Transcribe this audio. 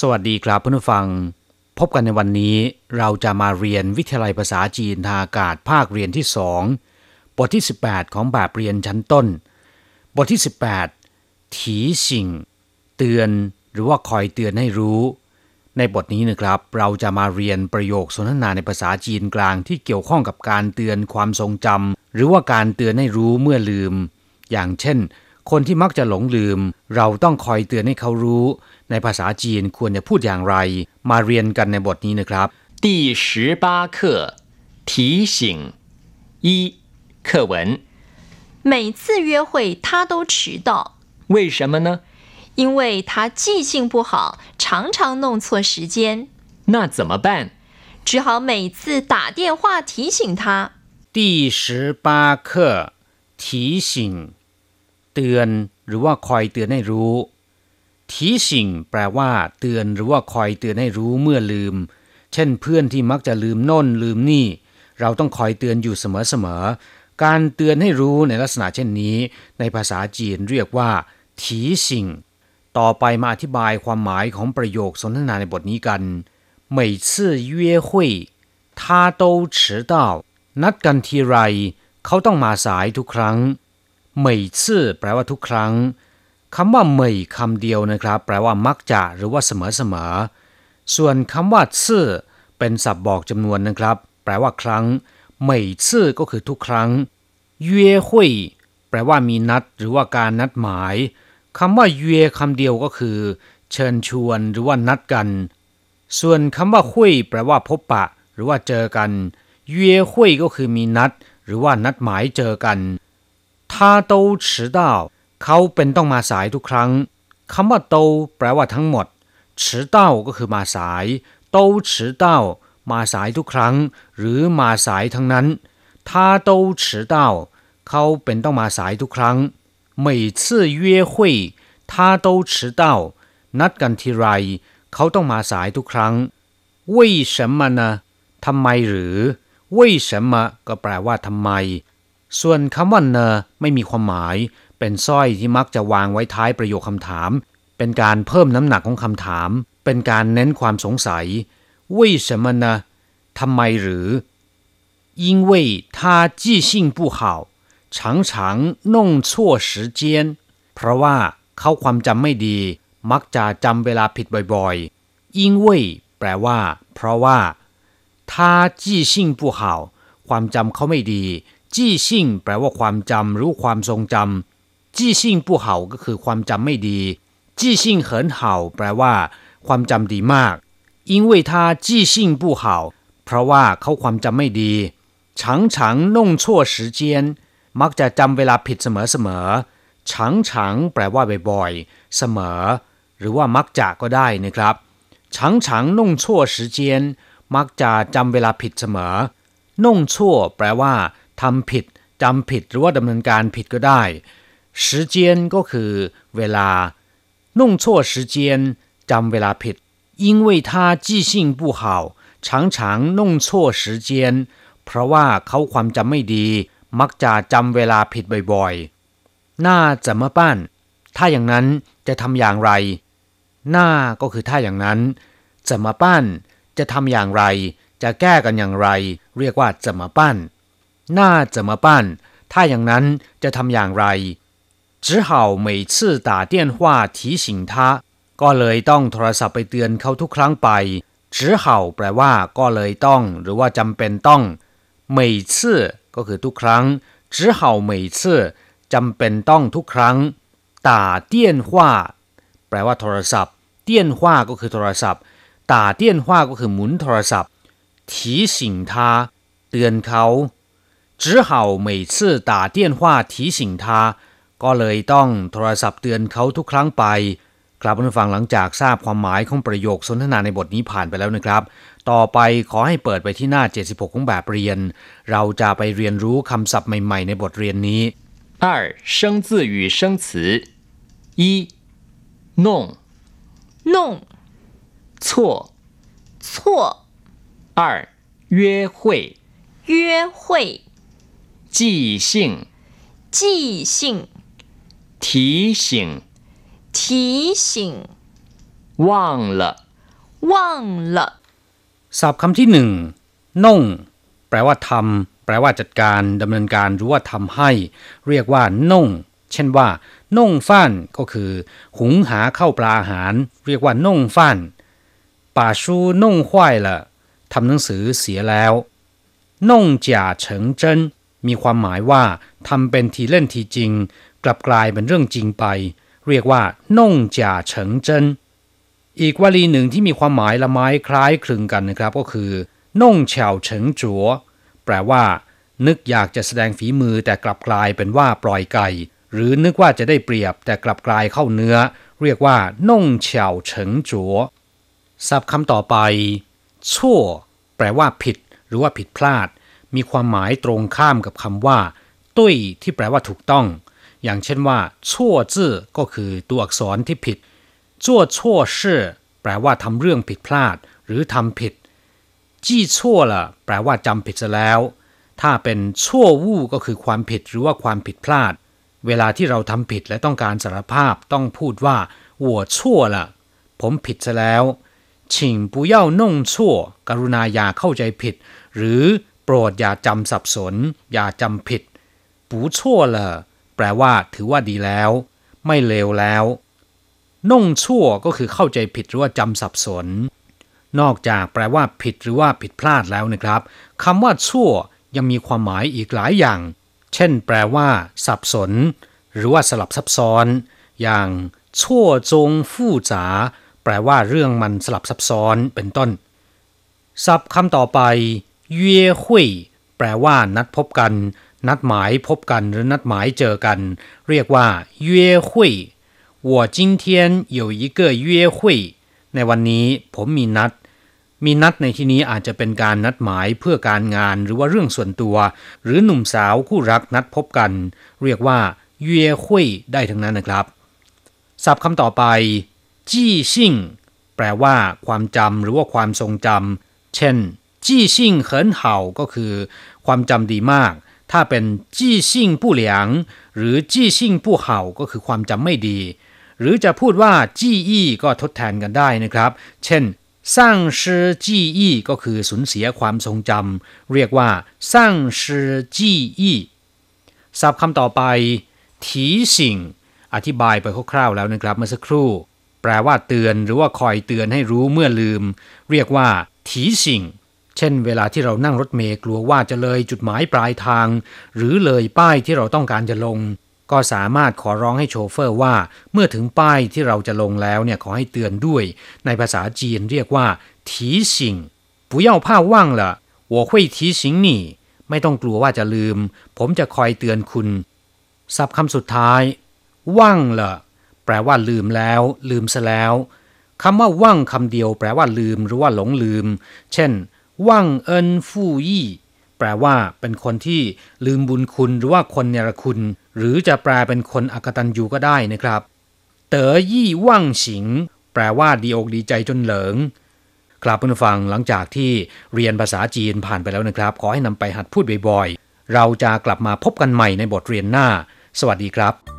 สวัสดีครับเพื่อนผู้ฟัง พบกันในวันนี้เราจะมาเรียนวิทยาลัยภาษาจีนทางอากาศภาคเรียนที่สองบทที่ 18 ของแบบเรียนชั้นต้น บทที่ 18 ถีสิงเตือนหรือว่าคอยเตือนให้รู้ ในบทนี้นะครับ เราจะมาเรียนประโยคสนทนาในภาษาจีนกลางที่เกี่ยวข้องกับการเตือนความทรงจำหรือว่าการเตือนให้รู้เมื่อลืม อย่างเช่น คนที่มักจะหลงลืม เราต้องคอยเตือนให้เขารู้ ในภาษาจีนควรจะพูดอย่างไร มาเรียนกันในบทนี้นะครับ 第十八课提醒一课文每次约会他都迟到，为什么呢？因为他记性不好，常常弄错时间，那怎么办？只好每次打电话提醒他。第十八课提醒 เตือนหรือว่าคอยเตือนให้รู้ ทีสิงแปลว่า เตือนหรือว่าคอยเตือนให้รู้เมื่อลืม เช่นเพื่อนที่มักจะลืมโน่นลืมนี่ เราต้องคอยเตือนอยู่เสมอๆ การเตือนให้รู้ในลักษณะเช่นนี้ ในภาษาจีนเรียกว่า ทีสิงต่อไปมาอธิบายความหมายของประโยคสนทนาในบทนี้กัน每次约会他都迟到นัดกันทีไร เขาต้องมาสายทุกครั้ง เหมยซื่อแปลว่าทุกครั้งคำว่าเหมยคำเดียวนะครับ แปลว่ามักจะหรือว่าเสมอเสมอส่วนคำว่าซื่อเป็นศัพท์บอกจำนวนนะครับ แปลว่าครั้งเหมยซื่อก็คือทุกครั้งเย่หุยแปลว่ามีนัด หรือว่าการนัดหมายคำว่าเย่คำเดียวก็คือ เชิญชวนหรือว่านัดกัน ส่วนคำว่าหุยแปลว่าพบปะ หรือว่าเจอกันเย่หุยก็คือมีนัด หรือว่านัดหมายเจอกัน 他都迟到เขาเป็นต้องมาสายทุกครั้งคำว่าโตแปลว่าทั้งหมด迟到ก็คือมาสายโต迟到มาสายทุกครั้ง หรือมาสายทั้งนั้น他都迟到เขาเป็นต้องมาสายทุกครั้ง每次约会他都迟到นัดกันทีไร เขาต้องมาสายทุกครั้ง为什么呢ทำไมหรือ为什么ก็แปลว่าทำไม ส่วนคำว่าเนอไม่มีความหมาย เป็นสร้อยที่มักจะวางไว้ท้ายประโยคคำถาม เป็นการเพิ่มน้ำหนักของคำถาม เป็นการเน้นความสงสัย为什么呢ทำไมหรือ因为他记性不好常常弄错时间เพราะว่าเขาความจำไม่ดี มักจะจำเวลาผิดบ่อยๆ因为แปลว่า เพราะว่า他记性不好ความจำเขาไม่ดี จี้ซิ่งแปลว่าความจำหรือความทรงจำจี้ซิ่งผู้เห่าก็คือความจำไม่ดีจี้ซิ่งเหินเห่าแปลว่า ความจำดีมาก因为他记性不好เพราะว่าเขาความจำไม่ดี常常弄错时间มักจะจำเวลาผิดเสมอเสมอ常常แปลว่าบ่อยๆ เสมอ หรือว่ามักจะก็ได้นะครับ常常弄错时间มักจะจำเวลาผิดเสมอน่งชั่วแปลว่า ทำผิดจำผิดหรือว่าดำเนินการผิดก็ได้时间ก็คือ เวลา弄错时间จำเวลาผิด因为他记性不好常常弄错时间เพราะว่าเขาความจำไม่ดี มักจะจำเวลาผิดบ่อยๆหน้าจะมาป้านถ้าอย่างนั้นจะทำอย่างไร หน้าก็คือถ้าอย่างนั้น จะมาป้านจะทำอย่างไร จะแก้กันอย่างไร เรียกว่าจะมาป้าน น่าจะมาปั้นถ้าอย่างนั้นจะทำอย่างไร只好每次打电话提醒他ก็เลยต้องโทรศัพท์ไปเตือนเขาทุกครั้งไป只好แปลว่า ก็เลยต้อง หรือว่าจำเป็นต้อง每次ก็คือทุกครั้ง只好每次จำเป็นต้องทุกครั้ง打电话แปลว่าโทรศัพท์เตี้ยนว่า ก็คือโทรศัพท์打电话ก็คือหมุนโทรศัพท์提醒他เตือนเขา 只好每次打电话提醒他ก็เลยต้องโทรศัพท์เตือนเขาทุกครั้งไปกลับมาฟังหลังจากทราบความหมายของประโยคสนทนาในบทนี้ผ่านไปแล้วนะครับ ต่อไปขอให้เปิดไปที่หน้า 76 ของแบบเรียน เราจะไปเรียนรู้คำศัพท์ใหม่ๆ ในบทเรียนนี้二生字与生词一弄弄错错二约会约会 记性记性提醒提醒忘了 忘了， ศัพท์คำที่หนึ่งน่ง แปลว่าทำแปลว่าจัดการดำเนินการหรือว่าทำให้ เรียกว่าน่ง เช่นว่าน่งฟ้านก็คือ หุงหาเข้าวปลาอาหาร เรียกว่าน่งฟ้านป่าชูน่งห้วยละทำหนังสือเสียแล้วน่งจ่าเฉิงเจิ้น มีความหมายว่าทำเป็นทีเล่นทีจริง กลับกลายเป็นเรื่องจริงไป เรียกว่าน่งจ่าเฉิงเจิ้นอีกวลีหนึ่งที่มีความหมายละไม้คล้ายคลึงกันนะครับก็คือน่งเฉาเฉิงจัวแปลว่า นึกอยากจะแสดงฝีมือแต่กลับกลายเป็นว่าปล่อยไก่ หรือนึกว่าจะได้เปรียบแต่กลับกลายเข้าเนื้อ เรียกว่าน่งเฉาเฉิงจัวศัพท์คำต่อไปชั่วแปลว่าผิด หรือว่าผิดพลาด มีความหมายตรงข้ามกับคำว่า ตุ้ยที่แปลว่าถูกต้อง อย่างเช่นว่า ชั่วจื่อก็คือตัวอักษรที่ผิด จั่วชั่วชื่อแปลว่าทำเรื่องผิดพลาด หรือทำผิด จี้ชั่วละแปลว่าจำผิดซะแล้ว ถ้าเป็นชั่ววู่ก็คือความผิดหรือว่าความผิดพลาด เวลาที่เราทำผิดและต้องการสารภาพต้องพูดว่า我错了ผมผิดซะแล้ว请不要弄错กรุณาอย่าเข้าใจผิด หรือ โปรดอย่าจำสับสน อย่าจำผิด ปูชั่วเลอแปลว่าถือว่าดีแล้ว ไม่เลวแล้วน่งชั่วก็คือเข้าใจผิดหรือว่าจำสับสน นอกจากแปลว่าผิดหรือว่าผิดพลาดแล้วนะครับคำว่าชั่วยังมีความหมายอีกหลายอย่าง เช่น แปลว่า สับสน หรือว่าสลับซับซ้อน อย่างชั่วจงฟู่จ๋าแปลว่าเรื่องมันสลับซับซ้อนเป็นต้น ศัพท์คำต่อไป เย่หุยแปลว่า นัดพบกัน นัดหมายพบกันหรือนัดหมายเจอกัน เรียกว่าเย่หุย我今天有一个约会ในวันนี้ผมมีนัด มีนัดในที่นี้อาจจะเป็นการนัดหมายเพื่อการงานหรือว่าเรื่องส่วนตัว หรือหนุ่มสาวคู่รักนัดพบกัน เรียกว่าเย่หุยได้ทั้งนั้นนะครับ ศัพท์คำต่อไป จี้ซิ่งแปลว่า ความจำหรือว่าความทรงจำเช่น จี้ซิ่งเหินเห่าก็คือ ความจำดีมาก ถ้าเป็นจี้ซิ่งผู้เหลียง หรือจี้ซิ่งผู้เห่าก็คือความจำไม่ดี หรือจะพูดว่าจี้อี้ก็ทดแทนกันได้นะครับ เช่นสร้างชื่อจี้อี้ก็คือสูญเสียความทรงจำเรียกว่าสร้างชื่อจี้อี้ศัพท์คำต่อไปทีสิงอธิบายไปคร่าวๆแล้วนะครับเมื่อสักครู่ แปลว่าเตือนหรือว่าคอยเตือนให้รู้เมื่อลืม เรียกว่าทีสิง เช่น เวลาที่เรานั่งรถเมล์กลัวว่าจะเลยจุดหมายปลายทาง หรือเลยป้ายที่เราต้องการจะลง ก็สามารถขอร้องให้โชเฟอร์ว่า เมื่อถึงป้ายที่เราจะลงแล้วเนี่ยขอให้เตือนด้วย ในภาษาจีนเรียกว่าทีสิง不要怕忘了我会提醒你ไม่ต้องกลัวว่าจะลืม ผมจะคอยเตือนคุณ ศัพท์คำสุดท้าย ว่างละแปลว่าลืมแล้ว ลืมซะแล้วคำว่าว่างคำเดียวแปลว่าลืมหรือว่าหลงลืม เช่น ว่างเอินฟู่ยี่แปลว่าเป็นคนที่ลืมบุญคุณหรือว่าคนเนรคุณ หรือจะแปลเป็นคนอกตัญญูก็ได้นะครับ เต๋อยี่ว่างฉิง แปลว่าดีอกดีใจจนเหลิงครับเพื่อนฟังหลังจากที่เรียนภาษาจีนผ่านไปแล้วนะครับ ขอให้นำไปหัดพูดบ่อยๆ เราจะกลับมาพบกันใหม่ในบทเรียนหน้า สวัสดีครับ